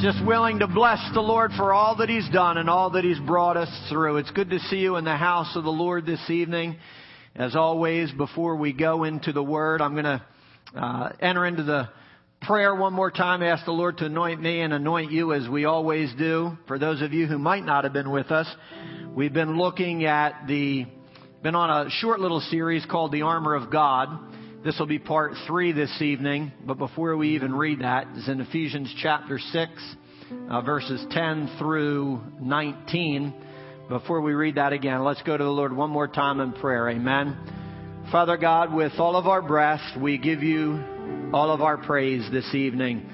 just willing to bless the Lord for all that He's done and all that He's brought us through. It's good to see you in the house of the Lord this evening. As always, before we go into the Word, I'm going to uh, enter into the prayer one more time. Ask the Lord to anoint me and anoint you as we always do. For those of you who might not have been with us, we've been looking at the, been on a short little series called The Armor of God. This will be part three this evening, but before we even read that, it's in Ephesians chapter 6, uh, verses 10 through 19. Before we read that again, let's go to the Lord one more time in prayer. Amen. Father God, with all of our breath, we give you all of our praise this evening.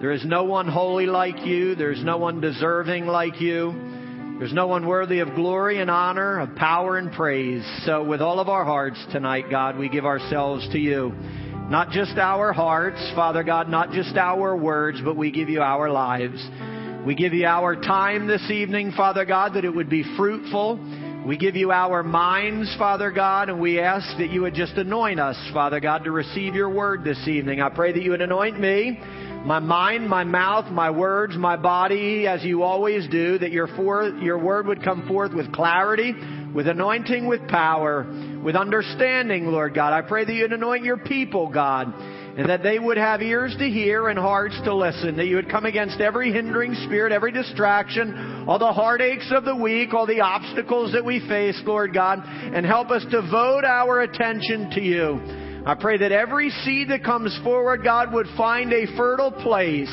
There is no one holy like you. There's no one deserving like you. There's no one worthy of glory and honor, of power and praise. So with all of our hearts tonight, God, we give ourselves to you. Not just our hearts, Father God, not just our words, but we give you our lives. We give you our time this evening, Father God, that it would be fruitful. We give you our minds, Father God, and we ask that you would just anoint us, Father God, to receive your word this evening. I pray that you would anoint me my mind, my mouth, my words, my body, as you always do, that your, for, your word would come forth with clarity, with anointing, with power, with understanding, Lord God. I pray that you'd anoint your people, God, and that they would have ears to hear and hearts to listen, that you would come against every hindering spirit, every distraction, all the heartaches of the week, all the obstacles that we face, Lord God, and help us devote our attention to you. I pray that every seed that comes forward, God, would find a fertile place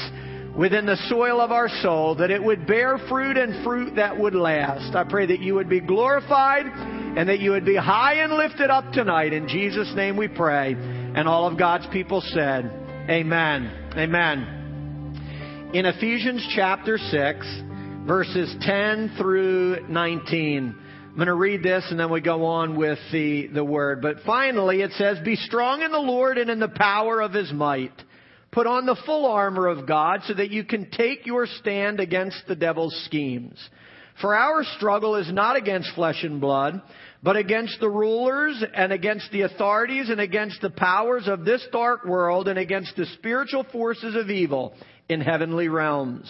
within the soil of our soul, that it would bear fruit and fruit that would last. I pray that you would be glorified and that you would be high and lifted up tonight. In Jesus' name we pray. And all of God's people said, Amen. Amen. In Ephesians chapter 6, verses 10 through 19, I'm going to read this and then we go on with the, the word. But finally it says, Be strong in the Lord and in the power of his might. Put on the full armor of God so that you can take your stand against the devil's schemes. For our struggle is not against flesh and blood, but against the rulers and against the authorities and against the powers of this dark world and against the spiritual forces of evil in heavenly realms.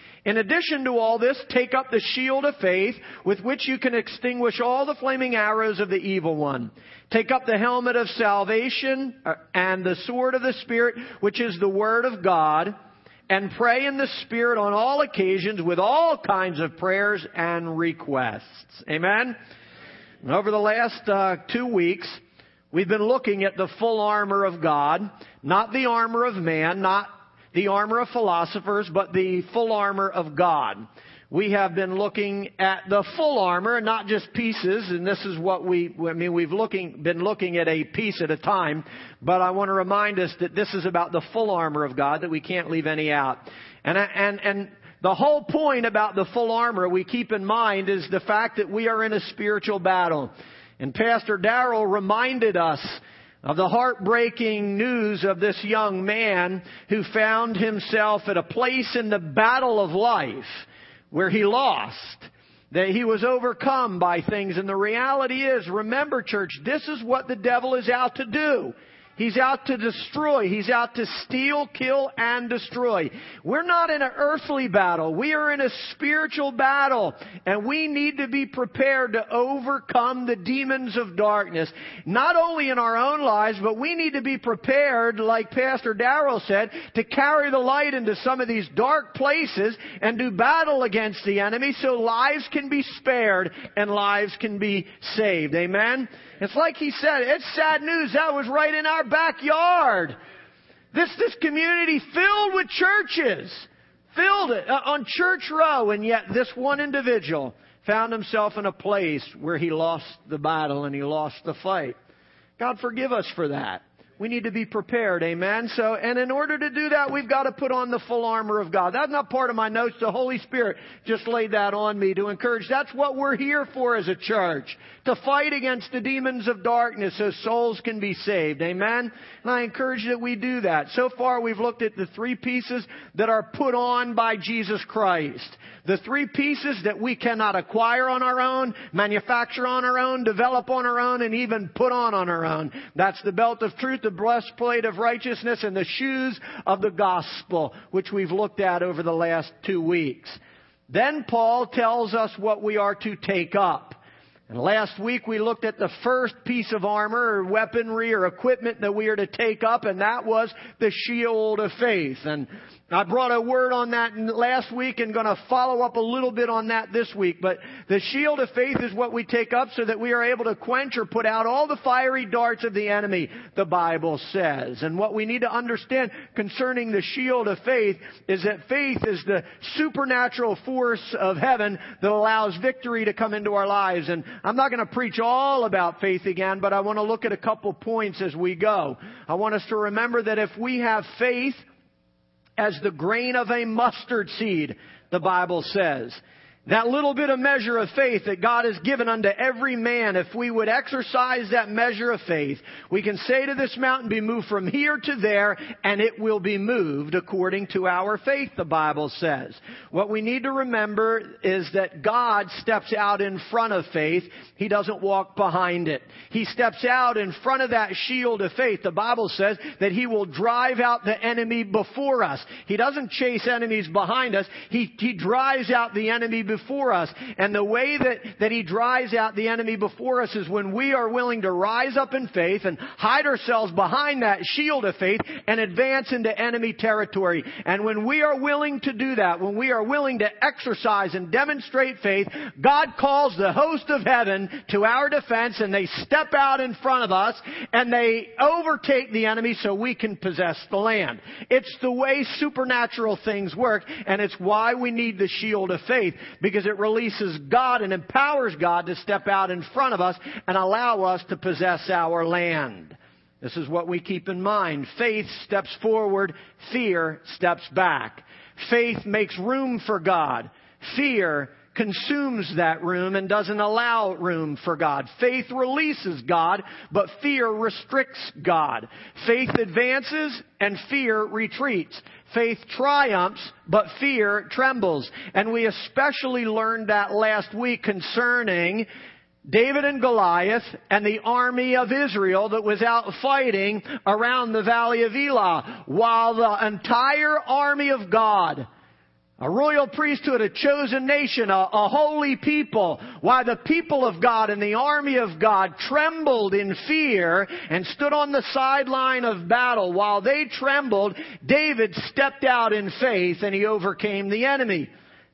In addition to all this, take up the shield of faith with which you can extinguish all the flaming arrows of the evil one. Take up the helmet of salvation uh, and the sword of the Spirit, which is the word of God, and pray in the Spirit on all occasions with all kinds of prayers and requests. Amen? And over the last uh, two weeks, we've been looking at the full armor of God, not the armor of man, not the armor of philosophers, but the full armor of God. We have been looking at the full armor, not just pieces, and this is what we, I mean, we've looking, been looking at a piece at a time, but I want to remind us that this is about the full armor of God, that we can't leave any out. And, and, and the whole point about the full armor we keep in mind is the fact that we are in a spiritual battle. And Pastor Darrell reminded us of the heartbreaking news of this young man who found himself at a place in the battle of life where he lost. That he was overcome by things. And the reality is, remember church, this is what the devil is out to do. He's out to destroy. He's out to steal, kill, and destroy. We're not in an earthly battle. We are in a spiritual battle. And we need to be prepared to overcome the demons of darkness. Not only in our own lives, but we need to be prepared, like Pastor Darrell said, to carry the light into some of these dark places and do battle against the enemy so lives can be spared and lives can be saved. Amen? It's like he said, it's sad news. That was right in our backyard. This, this community filled with churches. Filled it uh, on church row. And yet this one individual found himself in a place where he lost the battle and he lost the fight. God forgive us for that. We need to be prepared. Amen. So, and in order to do that, we've got to put on the full armor of God. That's not part of my notes. The Holy Spirit just laid that on me to encourage. That's what we're here for as a church. To fight against the demons of darkness so souls can be saved. Amen. And I encourage that we do that. So far, we've looked at the three pieces that are put on by Jesus Christ. The three pieces that we cannot acquire on our own, manufacture on our own, develop on our own, and even put on on our own. That's the belt of truth, the breastplate of righteousness, and the shoes of the gospel, which we've looked at over the last two weeks. Then Paul tells us what we are to take up. And last week we looked at the first piece of armor or weaponry or equipment that we are to take up, and that was the shield of faith. And I brought a word on that last week and going to follow up a little bit on that this week. But the shield of faith is what we take up so that we are able to quench or put out all the fiery darts of the enemy, the Bible says. And what we need to understand concerning the shield of faith is that faith is the supernatural force of heaven that allows victory to come into our lives. And I'm not going to preach all about faith again, but I want to look at a couple points as we go. I want us to remember that if we have faith, as the grain of a mustard seed, the Bible says. That little bit of measure of faith that God has given unto every man, if we would exercise that measure of faith, we can say to this mountain, be moved from here to there, and it will be moved according to our faith, the Bible says. What we need to remember is that God steps out in front of faith. He doesn't walk behind it. He steps out in front of that shield of faith. The Bible says that He will drive out the enemy before us. He doesn't chase enemies behind us. He, he drives out the enemy before us. And the way that, that He drives out the enemy before us is when we are willing to rise up in faith and hide ourselves behind that shield of faith and advance into enemy territory. And when we are willing to do that, when we are willing to exercise and demonstrate faith, God calls the host of heaven to our defense and they step out in front of us and they overtake the enemy so we can possess the land. It's the way supernatural things work and it's why we need the shield of faith because it releases God and empowers God to step out in front of us and allow us to possess our land. This is what we keep in mind. Faith steps forward, fear steps back. Faith makes room for God. Fear consumes that room and doesn't allow room for God. Faith releases God, but fear restricts God. Faith advances and fear retreats. Faith triumphs, but fear trembles. And we especially learned that last week concerning David and Goliath and the army of Israel that was out fighting around the valley of Elah, while the entire army of God a royal priesthood, a chosen nation, a, a, holy people. Why the people of God and the army of God trembled in fear and stood on the sideline of battle. While they trembled, David stepped out in faith and he overcame the enemy.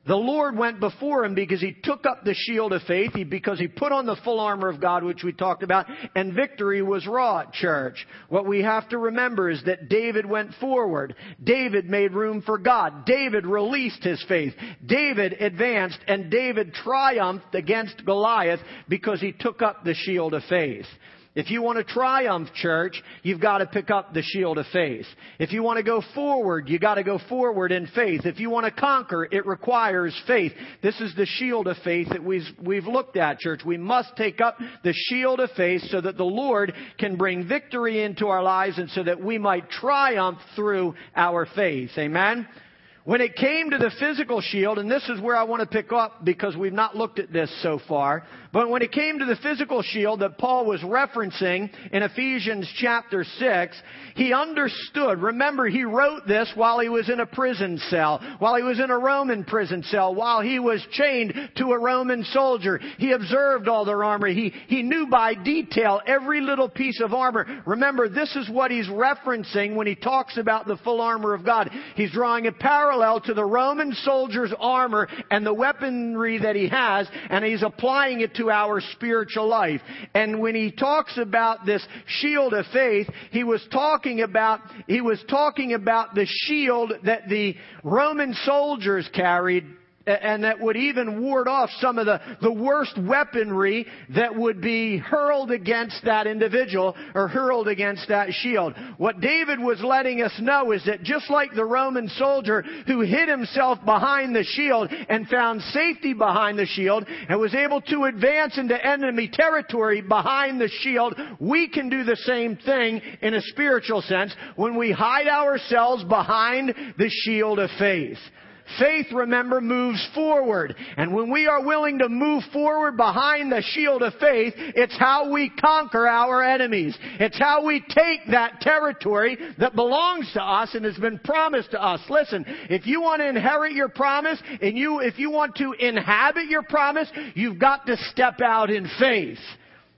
The Lord went before him because he took up the shield of faith, because he put on the full armor of God, which we talked about, and victory was wrought, church. What we have to remember is that David went forward. David made room for God. David released his faith. David advanced, and David triumphed against Goliath because he took up the shield of faith. If you want to triumph, church, you've got to pick up the shield of faith. If you want to go forward, you got to go forward in faith. If you want to conquer, it requires faith. This is the shield of faith that we've, we've looked at, church. We must take up the shield of faith so that the Lord can bring victory into our lives and so that we might triumph through our faith. Amen? When it came to the physical shield, and this is where I want to pick up because we've not looked at this so far, but when it came to the physical shield that Paul was referencing in Ephesians chapter 6, he understood. Remember, he wrote this while he was in a prison cell, while he was in a Roman prison cell, while he was chained to a Roman soldier. He observed all their armor. He, he knew by detail every little piece of armor. Remember, this is what he's referencing when he talks about the full armor of God. He's drawing a parallel to the Roman soldier's armor and the weaponry that he has, and he's applying it to our spiritual life. And when he talks about this shield of faith, he was talking about, he was talking about the shield that the Roman soldiers carried and that would even ward off some of the, the worst weaponry that would be hurled against that individual or hurled against that shield. What David was letting us know is that just like the Roman soldier who hid himself behind the shield and found safety behind the shield and was able to advance into enemy territory behind the shield, we can do the same thing in a spiritual sense when we hide ourselves behind the shield of faith. Faith, remember, moves forward. And when we are willing to move forward behind the shield of faith, it's how we conquer our enemies. It's how we take that territory that belongs to us and has been promised to us. Listen, if you want to inherit your promise and you, if you want to inhabit your promise, you've got to step out in faith.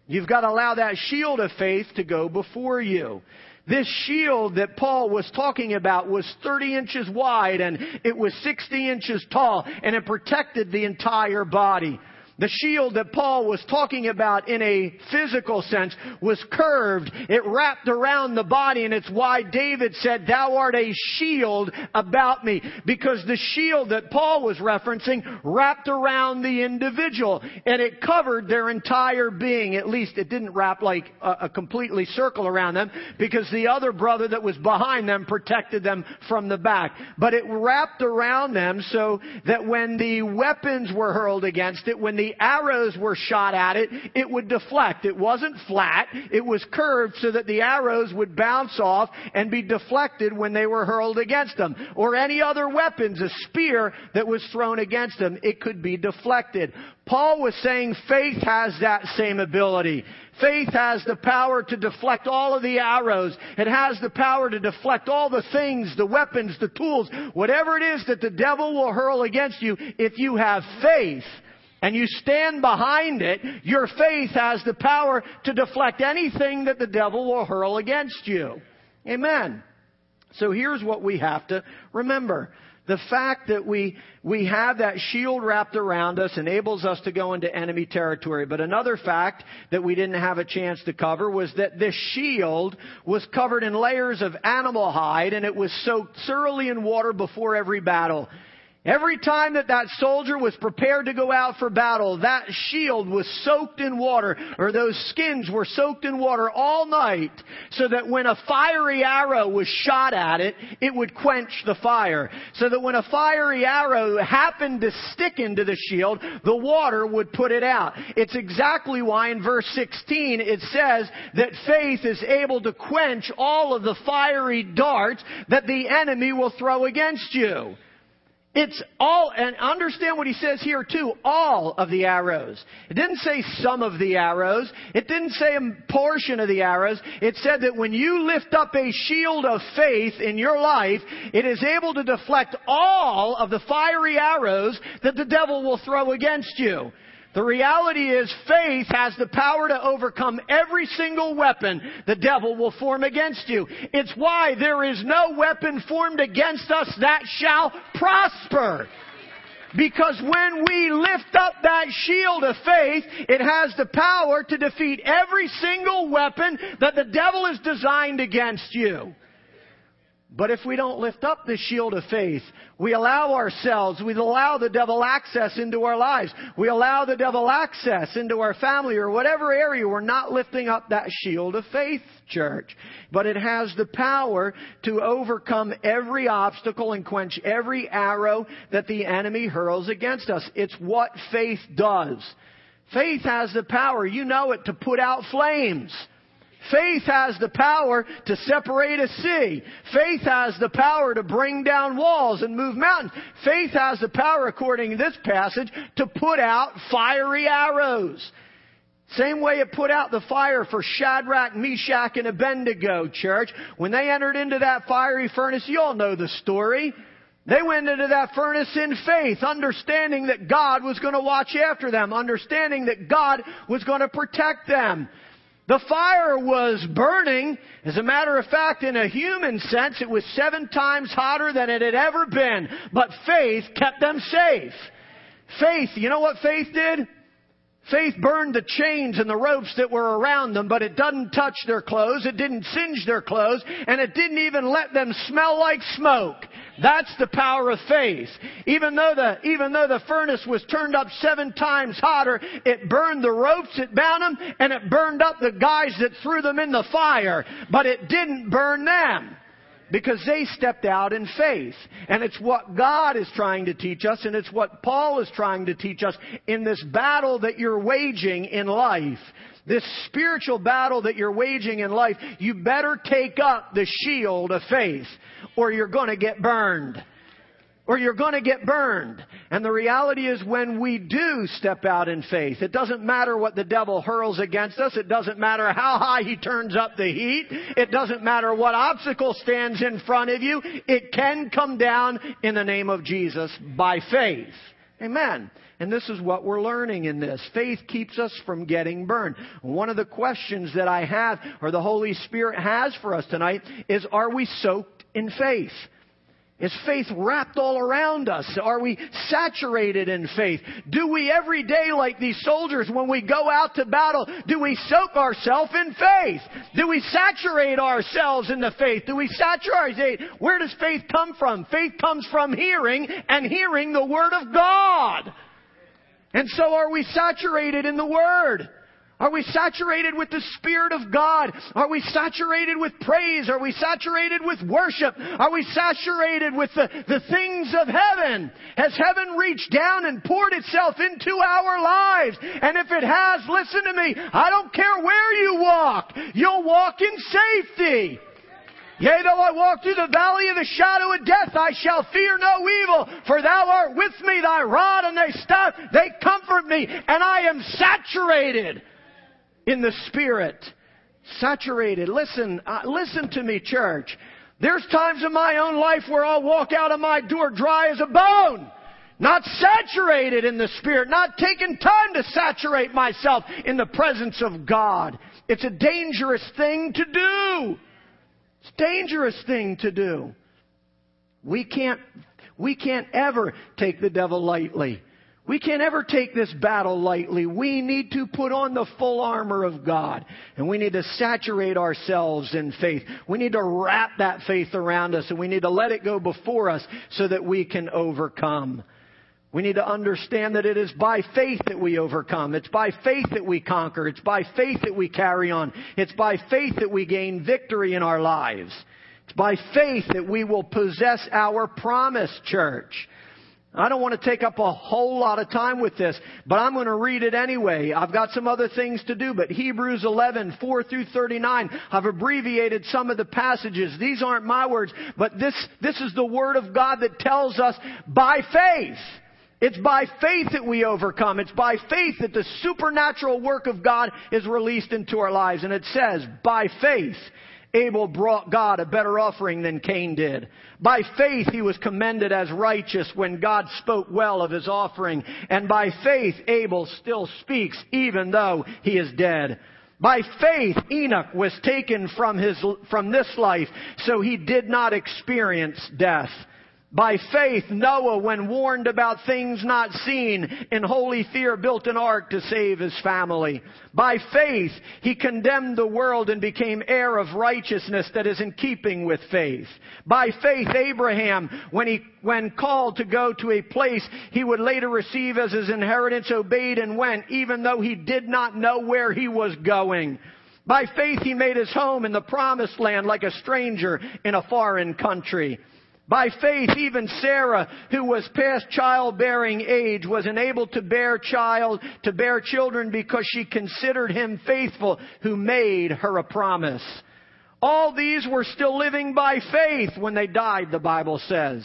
You've got to allow that shield of faith to go before you. This shield that Paul was talking about was 30 inches wide and it was 60 inches tall and it protected the entire body. The shield that Paul was talking about in a physical sense was curved. It wrapped around the body and it's why David said, thou art a shield about me. Because the shield that Paul was referencing wrapped around the individual and it covered their entire being. At least it didn't wrap like a, a completely circle around them because the other brother that was behind them protected them from the back. But it wrapped around them so that when the weapons were hurled against it, when the arrows were shot at it, it would deflect. It wasn't flat. It was curved so that the arrows would bounce off and be deflected when they were hurled against them. Or any other weapons, a spear that was thrown against them, it could be deflected. Paul was saying faith has that same ability. Faith has the power to deflect all of the arrows. It has the power to deflect all the things, the weapons, the tools, whatever it is that the devil will hurl against you if you have faith and you stand behind it, your faith has the power to deflect anything that the devil will hurl against you. Amen. So here's what we have to remember. The fact that we, we have that shield wrapped around us enables us to go into enemy territory. But another fact that we didn't have a chance to cover was that this shield was covered in layers of animal hide and it was soaked thoroughly in water before every battle. Every time that that soldier was prepared to go out for battle, that shield was soaked in water, or those skins were soaked in water all night, so that when a fiery arrow was shot at it, it would quench the fire. So that when a fiery arrow happened to stick into the shield, the water would put it out. It's exactly why in verse 16 it says that faith is able to quench all of the fiery darts that the enemy will throw against you. It's all, and understand what he says here too, all of the arrows. It didn't say some of the arrows. It didn't say a portion of the arrows. It said that when you lift up a shield of faith in your life, it is able to deflect all of the fiery arrows that the devil will throw against you. The reality is faith has the power to overcome every single weapon the devil will form against you. It's why there is no weapon formed against us that shall prosper. Because when we lift up that shield of faith, it has the power to defeat every single weapon that the devil is designed against you. But if we don't lift up the shield of faith, we allow ourselves, we allow the devil access into our lives. We allow the devil access into our family or whatever area we're not lifting up that shield of faith, church. But it has the power to overcome every obstacle and quench every arrow that the enemy hurls against us. It's what faith does. Faith has the power, you know it, to put out flames. Faith has the power to separate a sea. Faith has the power to bring down walls and move mountains. Faith has the power, according to this passage, to put out fiery arrows. Same way it put out the fire for Shadrach, Meshach, and Abednego, church. When they entered into that fiery furnace, you all know the story. They went into that furnace in faith, understanding that God was going to watch after them, understanding that God was going to protect them. The fire was burning. As a matter of fact, in a human sense, it was seven times hotter than it had ever been. But faith kept them safe. Faith, you know what faith did? Faith burned the chains and the ropes that were around them, but it doesn't touch their clothes, it didn't singe their clothes, and it didn't even let them smell like smoke. That's the power of faith. Even though the, even though the furnace was turned up seven times hotter, it burned the ropes that bound them and it burned up the guys that threw them in the fire. But it didn't burn them because they stepped out in faith. And it's what God is trying to teach us, and it's what Paul is trying to teach us in this battle that you're waging in life. This spiritual battle that you're waging in life, you better take up the shield of faith, or you're gonna get burned or you're going to get burned. And the reality is when we do step out in faith, it doesn't matter what the devil hurls against us. It doesn't matter how high he turns up the heat. It doesn't matter what obstacle stands in front of you. It can come down in the name of Jesus by faith. Amen. And this is what we're learning in this. Faith keeps us from getting burned. One of the questions that I have, or the Holy Spirit has for us tonight, is are we soaked in faith? Is faith wrapped all around us? Are we saturated in faith? Do we every day, like these soldiers, when we go out to battle, do we soak ourselves in faith? Do we saturate ourselves in the faith? Do we saturate? Where does faith come from? Faith comes from hearing and hearing the Word of God. And so are we saturated in the Word? Are we saturated with the Spirit of God? Are we saturated with praise? Are we saturated with worship? Are we saturated with the, the things of heaven? Has heaven reached down and poured itself into our lives? And if it has, listen to me, I don't care where you walk, you'll walk in safety. Yea, though I walk through the valley of the shadow of death, I shall fear no evil, for thou art with me, thy rod and thy staff, they comfort me, and I am saturated in the Spirit. Saturated. Listen, uh, listen to me, church. There's times in my own life where I'll walk out of my door dry as a bone. Not saturated in the Spirit, not taking time to saturate myself in the presence of God. It's a dangerous thing to do. Dangerous thing to do. We can't, we can't ever take the devil lightly. We can't ever take this battle lightly. We need to put on the full armor of God. And we need to saturate ourselves in faith. We need to wrap that faith around us and we need to let it go before us so that we can overcome. We need to understand that it is by faith that we overcome. It's by faith that we conquer. It's by faith that we carry on. It's by faith that we gain victory in our lives. It's by faith that we will possess our promise, church. I don't want to take up a whole lot of time with this, but I'm going to read it anyway. I've got some other things to do, but Hebrews 11, 4 through 39, I've abbreviated some of the passages. These aren't my words, but this, this is the Word of God that tells us by faith. It's by faith that we overcome. It's by faith that the supernatural work of God is released into our lives. And it says, by faith, Abel brought God a better offering than Cain did. By faith he was commended as righteous when God spoke well of his offering. And by faith Abel still speaks even though he is dead. By faith Enoch was taken from his, from this life so he did not experience death. By faith, Noah, when warned about things not seen, in holy fear built an ark to save his family. By faith, he condemned the world and became heir of righteousness that is in keeping with faith. By faith, Abraham, when he, when called to go to a place he would later receive as his inheritance, obeyed and went, even though he did not know where he was going. By faith, he made his home in the promised land like a stranger in a foreign country. By faith, even Sarah, who was past childbearing age, was enabled to bear child, to bear children because she considered him faithful who made her a promise. All these were still living by faith when they died, the Bible says.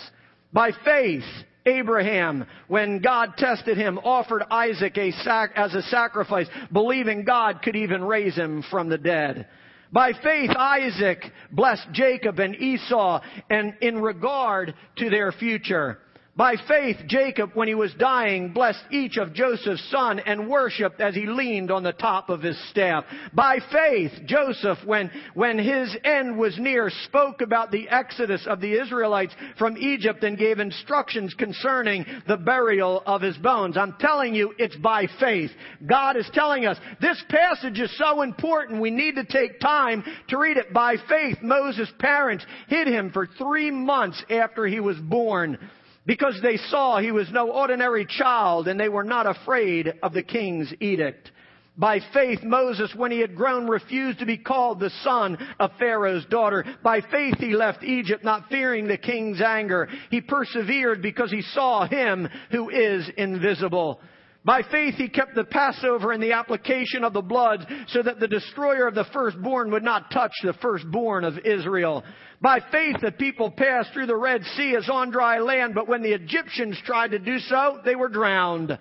By faith, Abraham, when God tested him, offered Isaac a sac- as a sacrifice, believing God could even raise him from the dead. By faith, Isaac blessed Jacob and Esau and in regard to their future. By faith, Jacob, when he was dying, blessed each of Joseph's son and worshiped as he leaned on the top of his staff. By faith, Joseph, when, when his end was near, spoke about the exodus of the Israelites from Egypt and gave instructions concerning the burial of his bones. I'm telling you, it's by faith. God is telling us this passage is so important, we need to take time to read it. By faith, Moses' parents hid him for three months after he was born because they saw he was no ordinary child and they were not afraid of the king's edict. By faith, Moses, when he had grown, refused to be called the son of Pharaoh's daughter. By faith, he left Egypt, not fearing the king's anger. He persevered because he saw him who is invisible. By faith he kept the Passover and the application of the blood so that the destroyer of the firstborn would not touch the firstborn of Israel. By faith the people passed through the Red Sea as on dry land, but when the Egyptians tried to do so, they were drowned.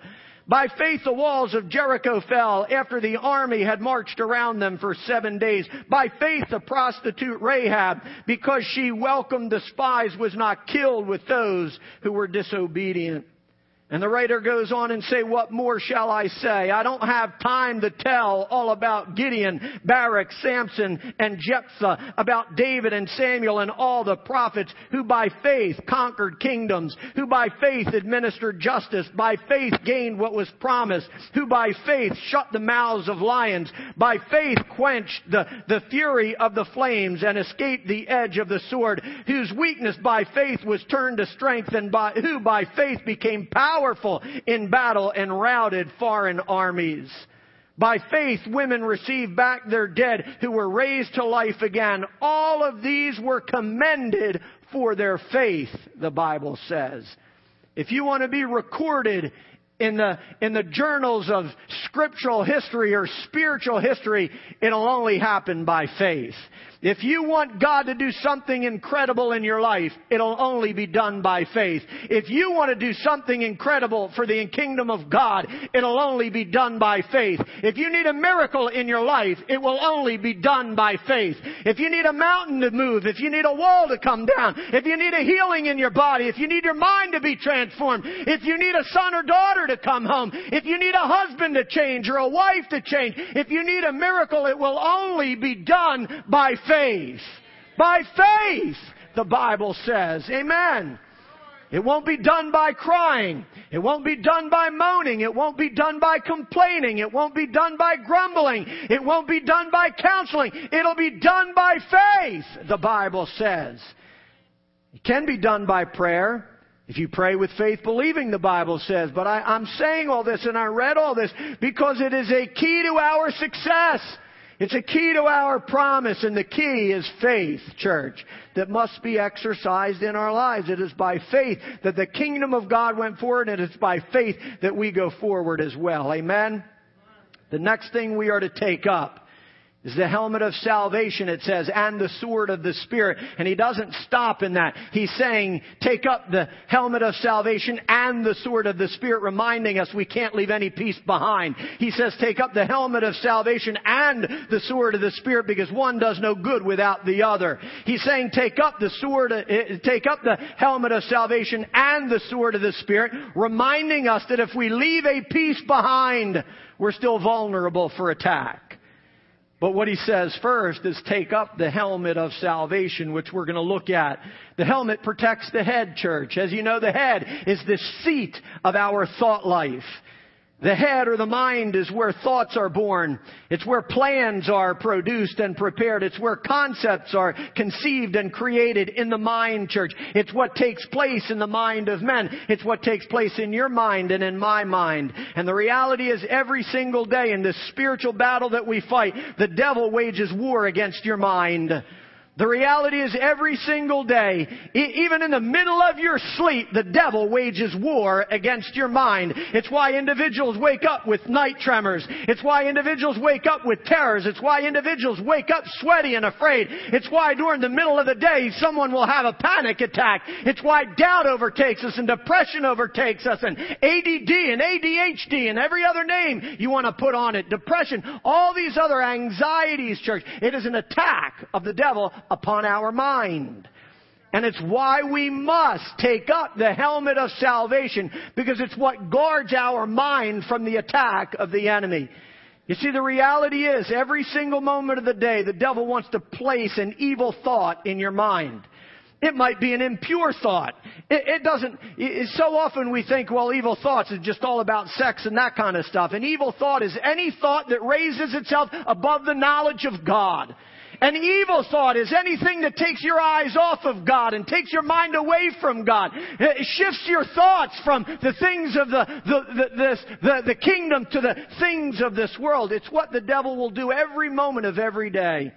By faith the walls of Jericho fell after the army had marched around them for seven days. By faith the prostitute Rahab, because she welcomed the spies, was not killed with those who were disobedient. And the writer goes on and say, what more shall I say? I don't have time to tell all about Gideon, Barak, Samson, and Jephthah, about David and Samuel and all the prophets who by faith conquered kingdoms, who by faith administered justice, by faith gained what was promised, who by faith shut the mouths of lions, by faith quenched the, the fury of the flames and escaped the edge of the sword, whose weakness by faith was turned to strength and by, who by faith became powerful powerful in battle and routed foreign armies. By faith, women received back their dead who were raised to life again. All of these were commended for their faith, the Bible says. If you want to be recorded in the, in the journals of scriptural history or spiritual history, it'll only happen by faith. If you want God to do something incredible in your life, it'll only be done by faith. If you want to do something incredible for the kingdom of God, it'll only be done by faith. If you need a miracle in your life, it will only be done by faith. If you need a mountain to move, if you need a wall to come down, if you need a healing in your body, if you need your mind to be transformed, if you need a son or daughter to come home, if you need a husband to change or a wife to change, if you need a miracle, it will only be done by faith faith. By faith, the Bible says. Amen. It won't be done by crying. It won't be done by moaning. It won't be done by complaining. It won't be done by grumbling. It won't be done by counseling. It'll be done by faith, the Bible says. It can be done by prayer. If you pray with faith, believing, the Bible says. But I, am saying all this and I read all this because it is a key to our success. It's a key to our promise, and the key is faith, church, that must be exercised in our lives. It is by faith that the kingdom of God went forward, and it's by faith that we go forward as well. Amen? The next thing we are to take up is the helmet of salvation, it says, and the sword of the Spirit. And he doesn't stop in that. He's saying, take up the helmet of salvation and the sword of the Spirit, reminding us we can't leave any piece behind. He says, take up the helmet of salvation and the sword of the Spirit because one does no good without the other. He's saying, take up the sword, uh, take up the helmet of salvation and the sword of the Spirit, reminding us that if we leave a piece behind, we're still vulnerable for attack. But what he says first is take up the helmet of salvation, which we're going to look at. The helmet protects the head, church. As you know, the head is the seat of our thought life. The head or the mind is where thoughts are born. It's where plans are produced and prepared. It's where concepts are conceived and created in the mind, church. It's what takes place in the mind of men. It's what takes place in your mind and in my mind. And the reality is every single day in this spiritual battle that we fight, the devil wages war against your mind. The reality is every single day, even in the middle of your sleep, the devil wages war against your mind. It's why individuals wake up with night tremors. It's why individuals wake up with terrors. It's why individuals wake up sweaty and afraid. It's why during the middle of the day someone will have a panic attack. It's why doubt overtakes us and depression overtakes us and ADD and ADHD and every other name you want to put on it. Depression. All these other anxieties, church. It is an attack of the devil upon our mind. And it's why we must take up the helmet of salvation because it's what guards our mind from the attack of the enemy. You see, the reality is every single moment of the day, the devil wants to place an evil thought in your mind. It might be an impure thought. It, it doesn't, it, so often we think, well, evil thoughts is just all about sex and that kind of stuff. An evil thought is any thought that raises itself above the knowledge of God. An evil thought is anything that takes your eyes off of God and takes your mind away from God. It shifts your thoughts from the things of the, the, the, this, the, the kingdom to the things of this world. It's what the devil will do every moment of every day.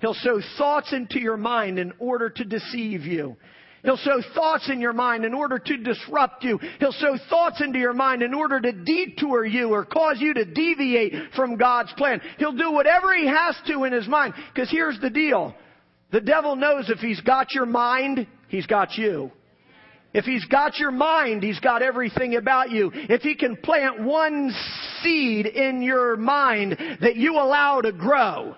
He'll sow thoughts into your mind in order to deceive you. He'll sow thoughts in your mind in order to disrupt you. He'll sow thoughts into your mind in order to detour you or cause you to deviate from God's plan. He'll do whatever he has to in his mind. Because here's the deal. The devil knows if he's got your mind, he's got you. If he's got your mind, he's got everything about you. If he can plant one seed in your mind that you allow to grow,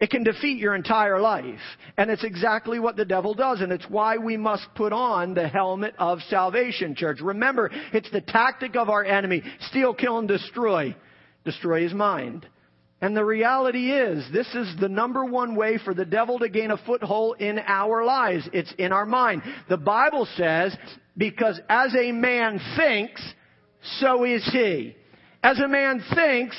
it can defeat your entire life. And it's exactly what the devil does. And it's why we must put on the helmet of salvation, church. Remember, it's the tactic of our enemy. Steal, kill, and destroy. Destroy his mind. And the reality is, this is the number one way for the devil to gain a foothold in our lives. It's in our mind. The Bible says, because as a man thinks, so is he. As a man thinks,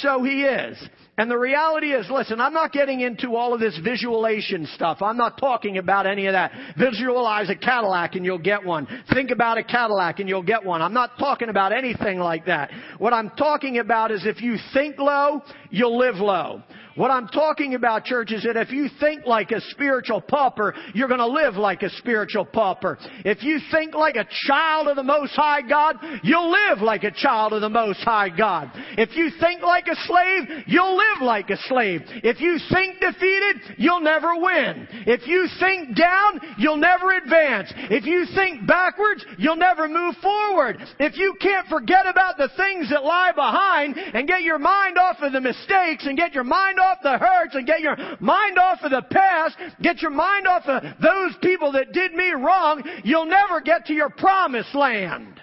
so he is. And the reality is, listen, I'm not getting into all of this visualization stuff. I'm not talking about any of that. Visualize a Cadillac and you'll get one. Think about a Cadillac and you'll get one. I'm not talking about anything like that. What I'm talking about is if you think low, you'll live low. What I'm talking about, church, is that if you think like a spiritual pauper, you're going to live like a spiritual pauper. If you think like a child of the Most High God, you'll live like a child of the Most High God. If you think like a slave, you'll live like a slave. If you think defeated, you'll never win. If you think down, you'll never advance. If you think backwards, you'll never move forward. If you can't forget about the things that lie behind and get your mind off of the mistakes and get your mind off the hurts and get your mind off of the past, get your mind off of those people that did me wrong, you'll never get to your promised land.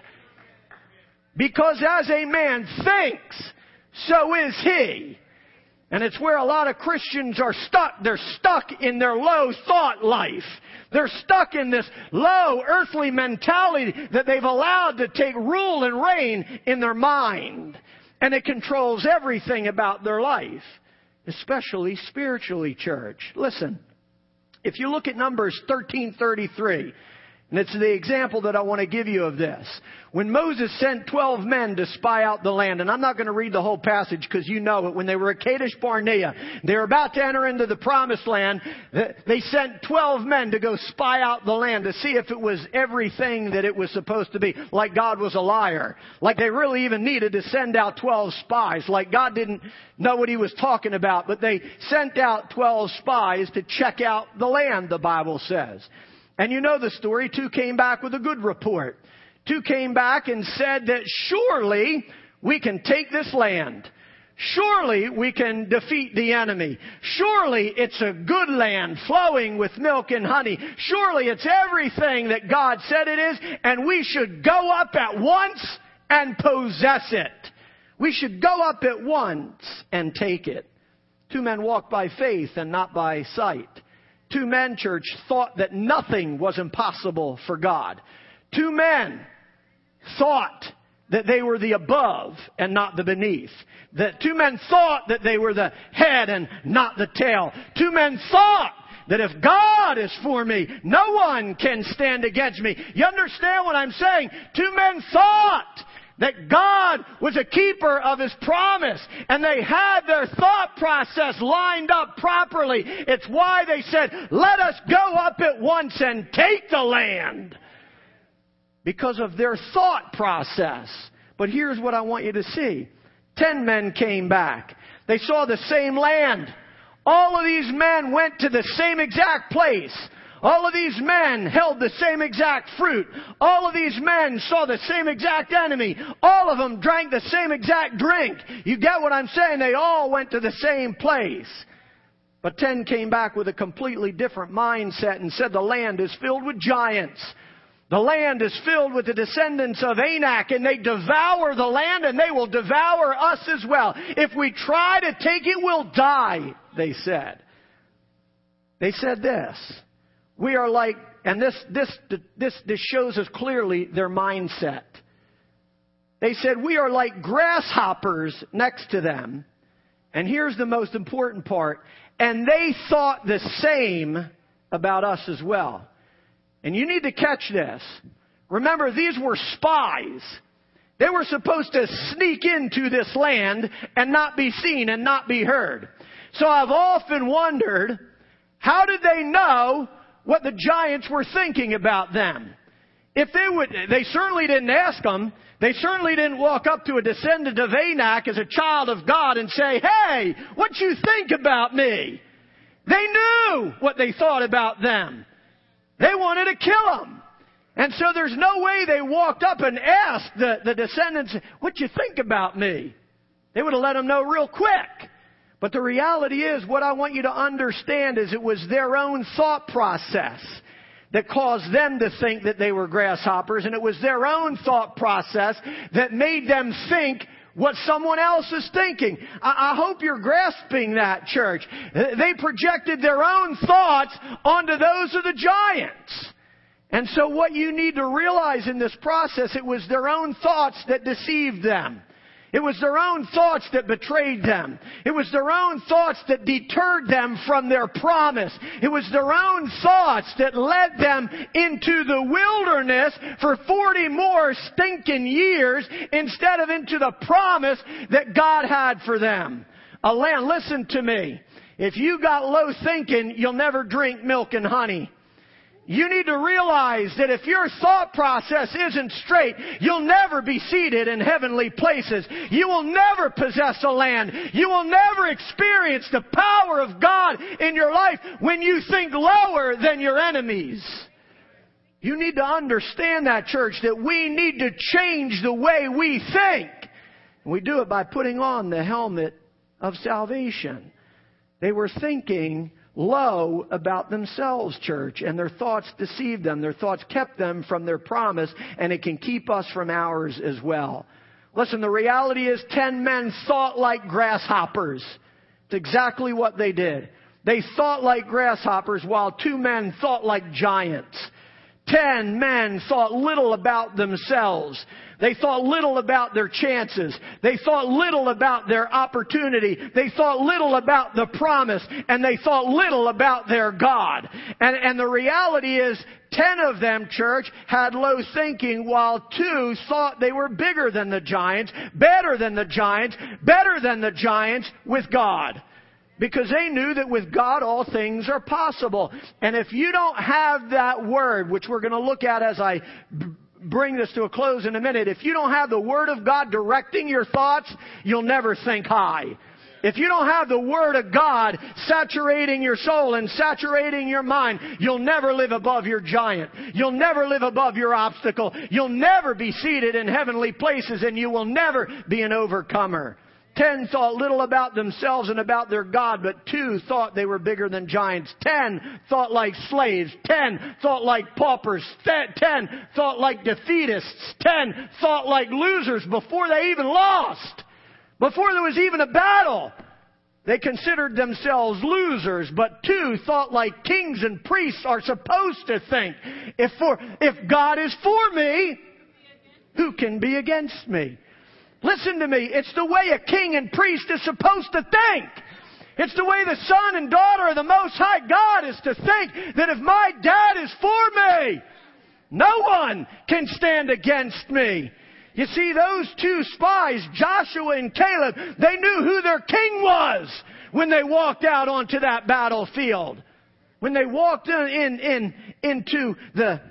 Because as a man thinks, so is he. And it's where a lot of Christians are stuck. They're stuck in their low thought life. They're stuck in this low earthly mentality that they've allowed to take rule and reign in their mind. And it controls everything about their life especially spiritually, church. Listen, if you look at Numbers 1333, and it's the example that I want to give you of this. When Moses sent 12 men to spy out the land, and I'm not going to read the whole passage because you know it, when they were at Kadesh Barnea, they were about to enter into the promised land, they sent 12 men to go spy out the land to see if it was everything that it was supposed to be, like God was a liar. Like they really even needed to send out 12 spies, like God didn't know what he was talking about, but they sent out 12 spies to check out the land, the Bible says. And you know the story. Two came back with a good report. Two came back and said that surely we can take this land. Surely we can defeat the enemy. Surely it's a good land flowing with milk and honey. Surely it's everything that God said it is and we should go up at once and possess it. We should go up at once and take it. Two men walk by faith and not by sight. Two men, church, thought that nothing was impossible for God. Two men thought that they were the above and not the beneath. That two men thought that they were the head and not the tail. Two men thought that if God is for me, no one can stand against me. You understand what I'm saying? Two men thought that God was a keeper of His promise and they had their thought process lined up properly. It's why they said, let us go up at once and take the land. Because of their thought process. But here's what I want you to see. Ten men came back. They saw the same land. All of these men went to the same exact place. All of these men held the same exact fruit. All of these men saw the same exact enemy. All of them drank the same exact drink. You get what I'm saying? They all went to the same place. But 10 came back with a completely different mindset and said the land is filled with giants. The land is filled with the descendants of Anak and they devour the land and they will devour us as well. If we try to take it, we'll die, they said. They said this. We are like, and this, this, this, this shows us clearly their mindset. They said, we are like grasshoppers next to them. And here's the most important part. And they thought the same about us as well. And you need to catch this. Remember, these were spies. They were supposed to sneak into this land and not be seen and not be heard. So I've often wondered, how did they know what the giants were thinking about them? If they would, they certainly didn't ask them. They certainly didn't walk up to a descendant of Anak as a child of God and say, hey, what you think about me? They knew what they thought about them. They wanted to kill them. And so there's no way they walked up and asked the, the descendants, what you think about me? They would have let them know real quick. But the reality is, what I want you to understand is it was their own thought process that caused them to think that they were grasshoppers, and it was their own thought process that made them think what someone else is thinking. I, I, hope you're grasping that, church. They projected their own thoughts onto those of the giants. And so what you need to realize in this process, it was their own thoughts that deceived them. It was their own thoughts that betrayed them. It was their own thoughts that deterred them from their promise. It was their own thoughts that led them into the wilderness for 40 more stinking years instead of into the promise that God had for them. A land, listen to me. If you got low thinking, you'll never drink milk and honey. You need to realize that if your thought process isn't straight, you'll never be seated in heavenly places. You will never possess a land. You will never experience the power of God in your life when you think lower than your enemies. You need to understand that, church, that we need to change the way we think. We do it by putting on the helmet of salvation. They were thinking low about themselves, church, and their thoughts deceived them. Their thoughts kept them from their promise, and it can keep us from ours as well. Listen, the reality is ten men thought like grasshoppers. It's exactly what they did. They thought like grasshoppers while two men thought like giants. Ten men thought little about themselves. They thought little about their chances. They thought little about their opportunity. They thought little about the promise. And they thought little about their God. And, and the reality is, ten of them, church, had low thinking while two thought they were bigger than the giants, better than the giants, better than the giants with God because they knew that with God all things are possible. And if you don't have that word, which we're going to look at as I bring this to a close in a minute, if you don't have the word of God directing your thoughts, you'll never think high. If you don't have the Word of God saturating your soul and saturating your mind, you'll never live above your giant. You'll never live above your obstacle. You'll never be seated in heavenly places and you will never be an overcomer. Ten thought little about themselves and about their God, but two thought they were bigger than giants. Ten thought like slaves. Ten thought like paupers. Ten thought like defeatists. Ten thought like losers before they even lost. Before there was even a battle. They considered themselves losers, but two thought like kings and priests are supposed to think. If for, if God is for me, who can be against me? Listen to me. It's the way a king and priest is supposed to think. It's the way the son and daughter of the Most High God is to think that if my dad is for me, no one can stand against me. You see, those two spies, Joshua and Caleb, they knew who their king was when they walked out onto that battlefield. When they walked in, in, in into the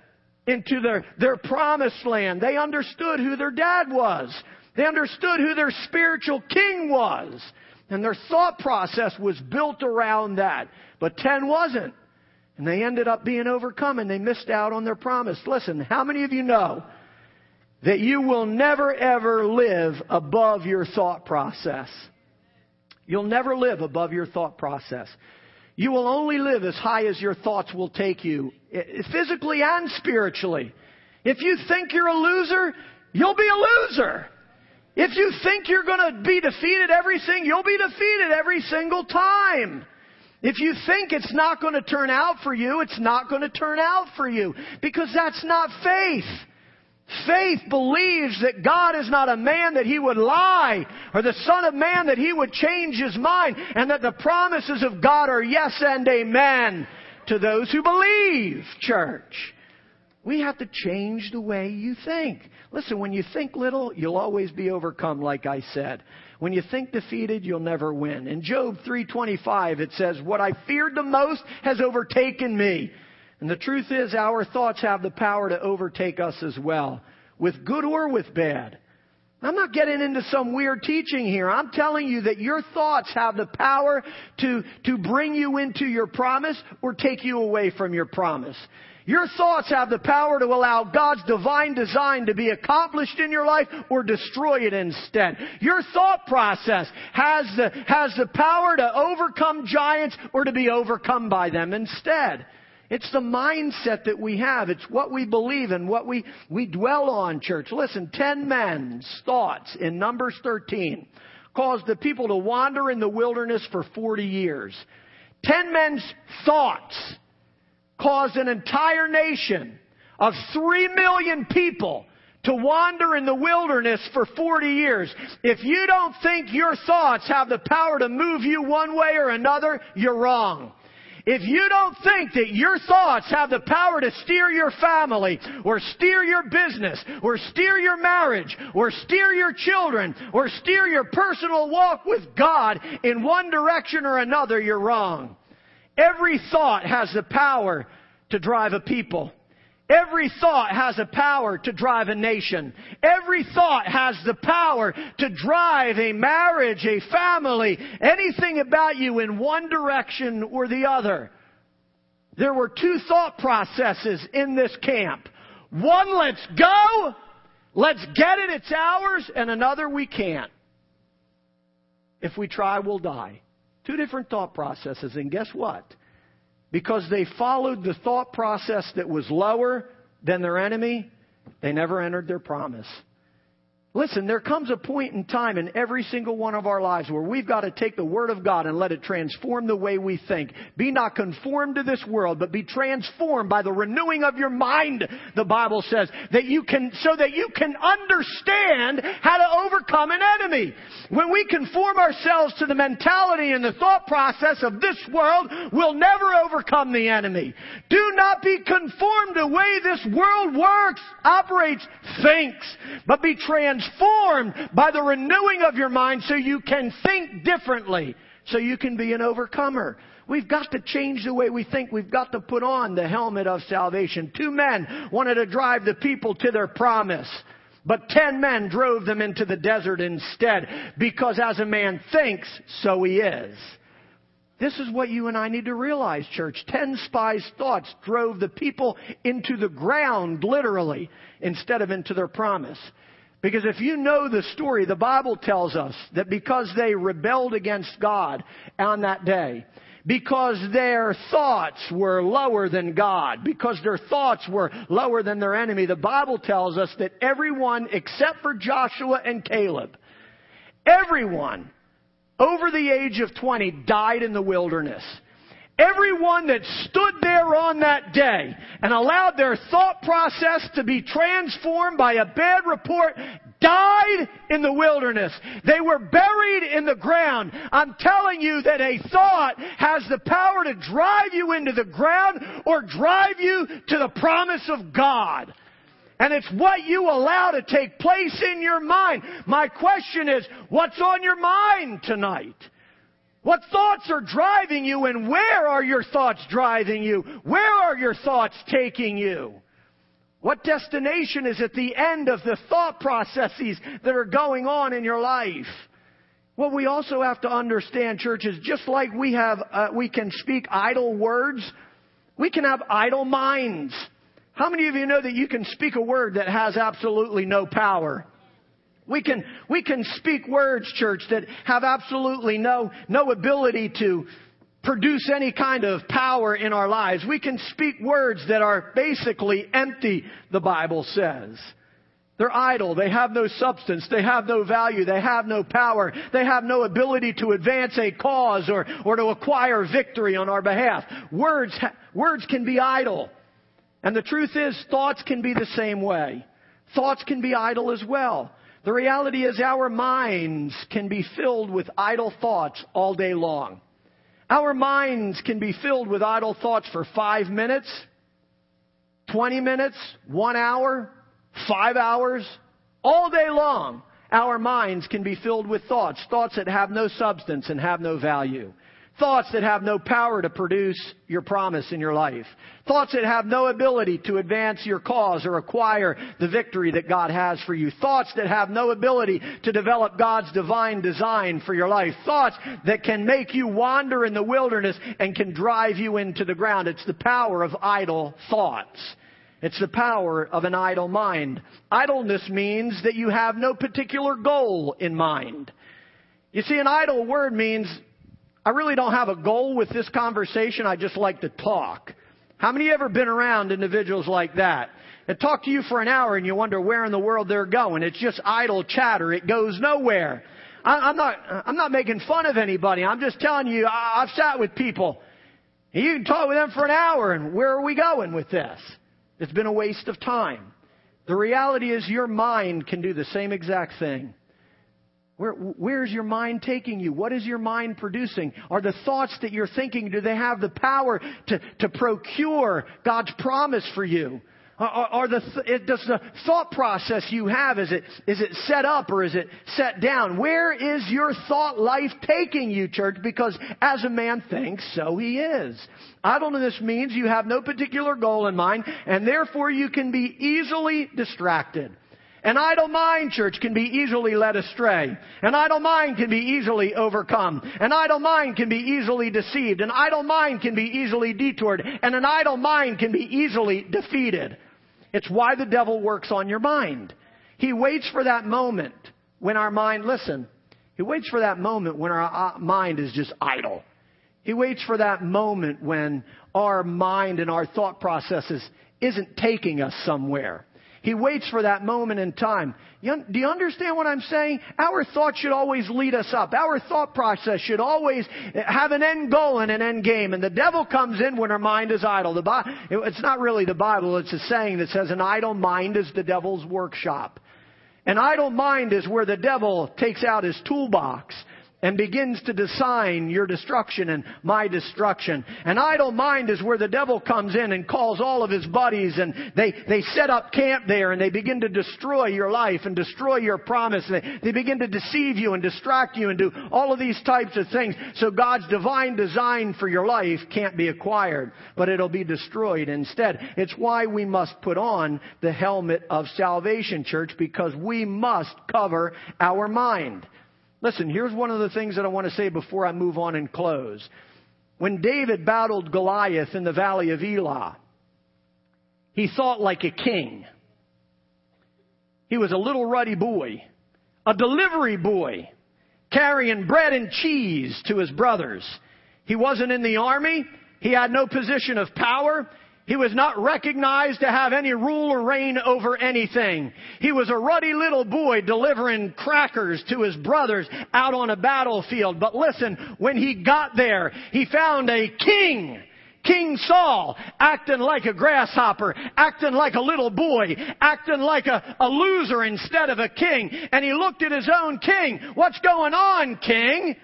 into their, their promised land, they understood who their dad was. They understood who their spiritual king was. And their thought process was built around that. But 10 wasn't. And they ended up being overcome and they missed out on their promise. Listen, how many of you know that you will never ever live above your thought process? You'll never live above your thought process. You will only live as high as your thoughts will take you, physically and spiritually. If you think you're a loser, you'll be a loser. If you think you're going to be defeated everything, you'll be defeated every single time. If you think it's not going to turn out for you, it's not going to turn out for you. Because that's not faith. Faith believes that God is not a man that he would lie, or the Son of Man that he would change his mind, and that the promises of God are yes and amen to those who believe, church. We have to change the way you think. Listen, when you think little, you'll always be overcome, like I said. When you think defeated, you'll never win. In Job 3:25 it says, "What I feared the most has overtaken me." And the truth is our thoughts have the power to overtake us as well, with good or with bad. I'm not getting into some weird teaching here. I'm telling you that your thoughts have the power to, to bring you into your promise or take you away from your promise. Your thoughts have the power to allow God's divine design to be accomplished in your life or destroy it instead. Your thought process has the, has the power to overcome giants or to be overcome by them instead. It's the mindset that we have. It's what we believe and what we, we dwell on, church. Listen, ten men's thoughts in Numbers 13 caused the people to wander in the wilderness for 40 years. Ten men's thoughts caused an entire nation of three million people to wander in the wilderness for 40 years. If you don't think your thoughts have the power to move you one way or another, you're wrong. If you don't think that your thoughts have the power to steer your family, or steer your business, or steer your marriage, or steer your children, or steer your personal walk with God in one direction or another, you're wrong. Every thought has the power to drive a people. Every thought has a power to drive a nation. Every thought has the power to drive a marriage, a family, anything about you in one direction or the other. There were two thought processes in this camp. One, let's go. Let's get it. It's ours. And another, we can't. If we try, we'll die. Two different thought processes. And guess what? Because they followed the thought process that was lower than their enemy, they never entered their promise. Listen, there comes a point in time in every single one of our lives where we've got to take the Word of God and let it transform the way we think. Be not conformed to this world, but be transformed by the renewing of your mind, the Bible says, that you can, so that you can understand how to overcome an enemy. When we conform ourselves to the mentality and the thought process of this world, we'll never overcome the enemy. Do not be conformed to the way this world works, operates, thinks, but be transformed transformed by the renewing of your mind so you can think differently, so you can be an overcomer. We've got to change the way we think. We've got to put on the helmet of salvation. Two men wanted to drive the people to their promise. But ten men drove them into the desert instead, because as a man thinks, so he is. This is what you and I need to realize, church. Ten spies' thoughts drove the people into the ground, literally, instead of into their promise. Because if you know the story, the Bible tells us that because they rebelled against God on that day, because their thoughts were lower than God, because their thoughts were lower than their enemy, the Bible tells us that everyone except for Joshua and Caleb, everyone over the age of 20 died in the wilderness. Everyone that stood there on that day and allowed their thought process to be transformed by a bad report died in the wilderness. They were buried in the ground. I'm telling you that a thought has the power to drive you into the ground or drive you to the promise of God. And it's what you allow to take place in your mind. My question is, what's on your mind tonight? What thoughts are driving you and where are your thoughts driving you? Where are your thoughts taking you? What destination is at the end of the thought processes that are going on in your life? What we also have to understand, church, is just like we have, uh, we can speak idle words, we can have idle minds. How many of you know that you can speak a word that has absolutely no power? We can, we can speak words, church, that have absolutely no, no ability to, produce any kind of power in our lives. We can speak words that are basically empty, the Bible says. They're idle. They have no substance. They have no value. They have no power. They have no ability to advance a cause or, or to acquire victory on our behalf. Words, words can be idle. And the truth is, thoughts can be the same way. Thoughts can be idle as well. The reality is our minds can be filled with idle thoughts all day long. Our minds can be filled with idle thoughts for five minutes, 20 minutes, one hour, five hours, all day long, our minds can be filled with thoughts, thoughts that have no substance and have no value. Thoughts that have no power to produce your promise in your life. Thoughts that have no ability to advance your cause or acquire the victory that God has for you. Thoughts that have no ability to develop God's divine design for your life. Thoughts that can make you wander in the wilderness and can drive you into the ground. It's the power of idle thoughts. It's the power of an idle mind. Idleness means that you have no particular goal in mind. You see, an idle word means I really don't have a goal with this conversation. I just like to talk. How many ever been around individuals like that? That talk to you for an hour and you wonder where in the world they're going. It's just idle chatter. It goes nowhere. I, am not, I'm not making fun of anybody. I'm just telling you, I, I've sat with people. You can talk with them for an hour and where are we going with this? It's been a waste of time. The reality is your mind can do the same exact thing. Where, where's your mind taking you? What is your mind producing? Are the thoughts that you're thinking, do they have the power to, to procure God's promise for you? Are, the does the thought process you have is it is it set up or is it set down? Where is your thought life taking you, church? Because as a man thinks, so he is. Idleness means you have no particular goal in mind, and therefore you can be easily distracted. An idle mind, church, can be easily led astray. An idle mind can be easily overcome. An idle mind can be easily deceived. An idle mind can be easily detoured. And an idle mind can be easily defeated. It's why the devil works on your mind. He waits for that moment when our mind, listen, he waits for that moment when our uh, mind is just idle. He waits for that moment when our mind and our thought processes isn't taking us somewhere. He waits for that moment in time. You, do you understand what I'm saying? Our thought should always lead us up. Our thought process should always eh, have an end goal and an end game. And the devil comes in when our mind is idle. The, it's not really the Bible. It's a saying that says an idle mind is the devil's workshop. An idle mind is where the devil takes out his toolbox and begins to design your destruction and my destruction. An idle mind is where the devil comes in and calls all of his buddies and they, they set up camp there and they begin to destroy your life and destroy your promise. They, they begin to deceive you and distract you and do all of these types of things. So God's divine design for your life can't be acquired, but it'll be destroyed instead. It's why we must put on the helmet of salvation, church, because we must cover our mind. Listen, here's one of the things that I want to say before I move on and close. When David battled Goliath in the valley of Elah, he thought like a king. He was a little ruddy boy, a delivery boy, carrying bread and cheese to his brothers. He wasn't in the army. He had no position of power. He was not recognized to have any rule or reign over anything. He was a ruddy little boy delivering crackers to his brothers out on a battlefield. But listen, when he got there, he found a king. King Saul acting like a grasshopper, acting like a little boy, acting like a, a loser instead of a king. And he looked at his own king. What's going on, king?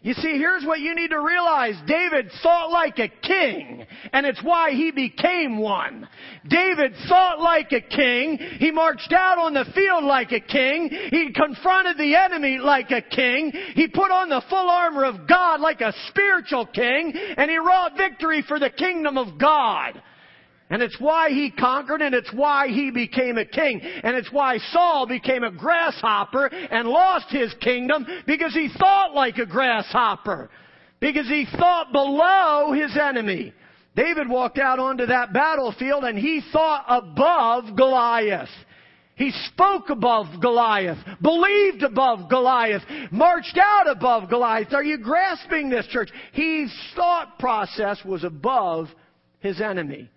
You see, here's what you need to realize. David thought like a king, and it's why he became one. David thought like a king. He marched out on the field like a king. He confronted the enemy like a king. He put on the full armor of God like a spiritual king, and he wrought victory for the kingdom of God. And it's why he conquered and it's why he became a king. And it's why Saul became a grasshopper and lost his kingdom because he thought like a grasshopper. Because he thought below his enemy. David walked out onto that battlefield and he thought above Goliath. He spoke above Goliath, believed above Goliath, marched out above Goliath. Are you grasping this, church? His thought process was above his enemy.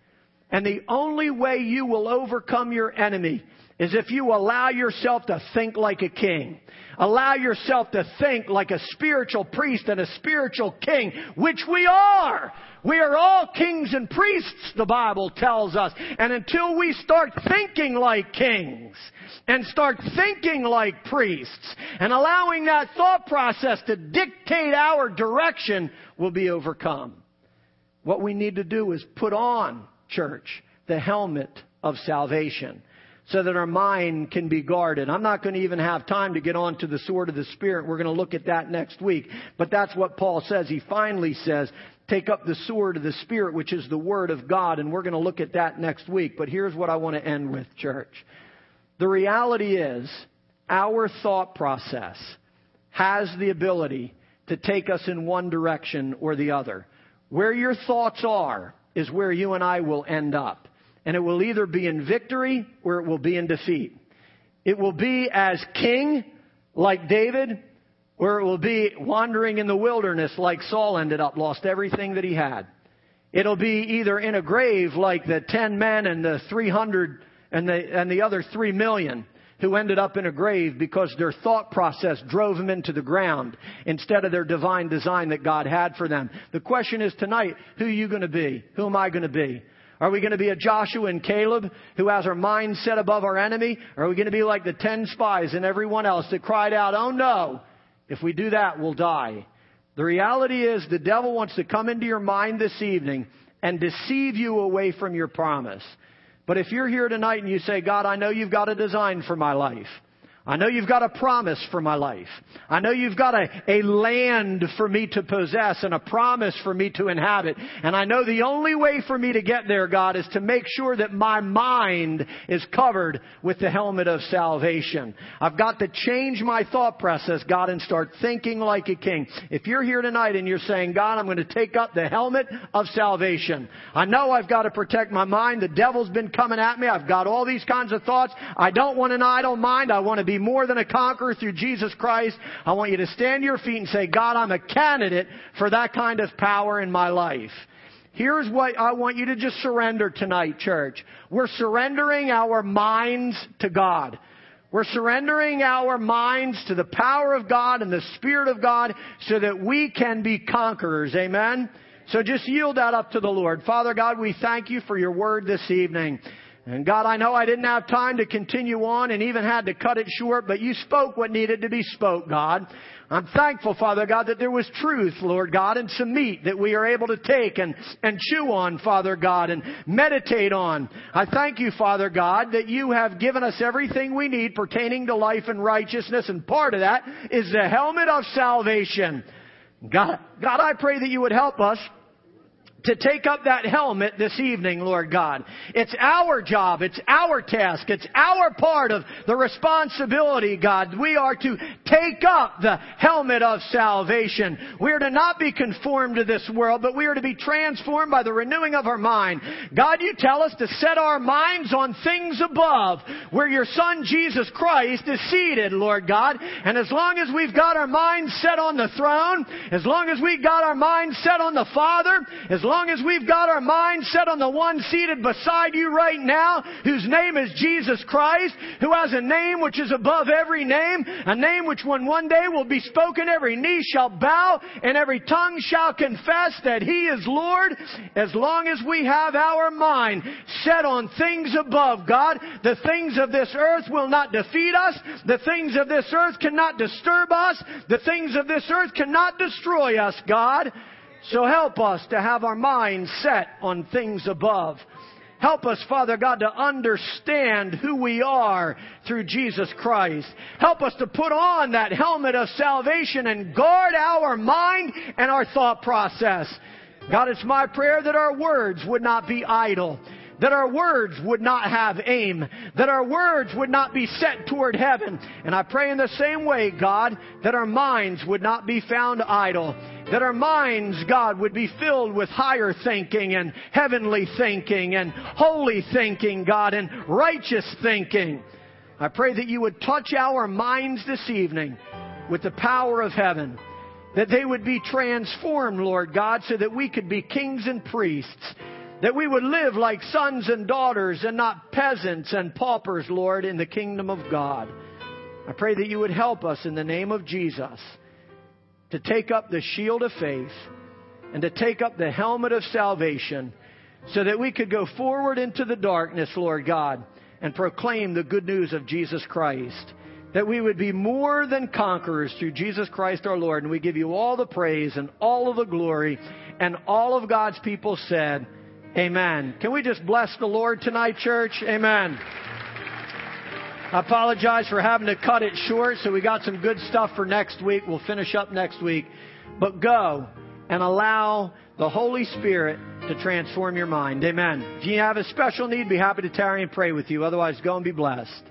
And the only way you will overcome your enemy is if you allow yourself to think like a king. Allow yourself to think like a spiritual priest and a spiritual king, which we are. We are all kings and priests, the Bible tells us. And until we start thinking like kings and start thinking like priests and allowing that thought process to dictate our direction, we'll be overcome. What we need to do is put on, church, the helmet of salvation so that our mind can be guarded. I'm not going to even have time to get on to the sword of the Spirit. We're going to look at that next week. But that's what Paul says. He finally says, take up the sword of the Spirit, which is the Word of God. And we're going to look at that next week. But here's what I want to end with, church. The reality is, our thought process has the ability to take us in one direction or the other. Where your thoughts are is where you and I will end up. And it will either be in victory or it will be in defeat. It will be as king, like David, or it will be wandering in the wilderness like Saul ended up, lost everything that he had. It'll be either in a grave like the 10 men and the 300 and the, and the other 3 million who ended up in a grave because their thought process drove them into the ground instead of their divine design that God had for them. The question is tonight, who are you going to be? Who am I going to be? Are we going to be a Joshua and Caleb who has our mind set above our enemy? Or are we going to be like the ten spies and everyone else that cried out, oh no, if we do that, we'll die. The reality is the devil wants to come into your mind this evening and deceive you away from your promise. But if you're here tonight and you say, God, I know you've got a design for my life. I know you've got a promise for my life. I know you've got a, a land for me to possess and a promise for me to inhabit. And I know the only way for me to get there, God, is to make sure that my mind is covered with the helmet of salvation. I've got to change my thought process, God, and start thinking like a king. If you're here tonight and you're saying, God, I'm going to take up the helmet of salvation. I know I've got to protect my mind. The devil's been coming at me. I've got all these kinds of thoughts. I don't want an idle mind. I want to be be more than a conqueror through Jesus Christ, I want you to stand to your feet and say, God, I'm a candidate for that kind of power in my life. Here's what I want you to just surrender tonight, church. We're surrendering our minds to God. We're surrendering our minds to the power of God and the Spirit of God so that we can be conquerors. Amen? So just yield that up to the Lord. Father God, we thank you for your word this evening. And God, I know I didn't have time to continue on and even had to cut it short, but you spoke what needed to be spoke, God. I'm thankful, Father God, that there was truth, Lord God, and some meat that we are able to take and, and chew on, Father God, and meditate on. I thank you, Father God, that you have given us everything we need pertaining to life and righteousness, and part of that is the helmet of salvation. God, God, I pray that you would help us to take up that helmet this evening, Lord God. It's our job. It's our task. It's our part of the responsibility, God. We are to take up the helmet of salvation. We are to not be conformed to this world, but we are to be transformed by the renewing of our mind. God, you tell us to set our minds on things above, where your Son Jesus Christ is seated, Lord God. And as long as we've got our minds set on the throne, as long as we've got our minds set on the Father, as long as long as we've got our mind set on the one seated beside you right now, whose name is Jesus Christ, who has a name which is above every name, a name which when one day will be spoken, every knee shall bow and every tongue shall confess that He is Lord, as long as we have our mind set on things above, God, the things of this earth will not defeat us, the things of this earth cannot disturb us, the things of this earth cannot destroy us, God. So help us to have our minds set on things above. Help us, Father God, to understand who we are through Jesus Christ. Help us to put on that helmet of salvation and guard our mind and our thought process. God, it's my prayer that our words would not be idle that our words would not have aim, that our words would not be set toward heaven. And I pray in the same way, God, that our minds would not be found idle, that our minds, God, would be filled with higher thinking and heavenly thinking and holy thinking, God, and righteous thinking. I pray that you would touch our minds this evening with the power of heaven, that they would be transformed, Lord God, so that we could be kings and priests, that we would live like sons and daughters and not peasants and paupers, Lord, in the kingdom of God. I pray that you would help us in the name of Jesus to take up the shield of faith and to take up the helmet of salvation so that we could go forward into the darkness, Lord God, and proclaim the good news of Jesus Christ. That we would be more than conquerors through Jesus Christ our Lord. And we give you all the praise and all of the glory. And all of God's people said, Amen. Can we just bless the Lord tonight, church? Amen. I apologize for having to cut it short, so we got some good stuff for next week. We'll finish up next week. But go and allow the Holy Spirit to transform your mind. Amen. If you have a special need, be happy to tarry and pray with you. Otherwise, go and be blessed.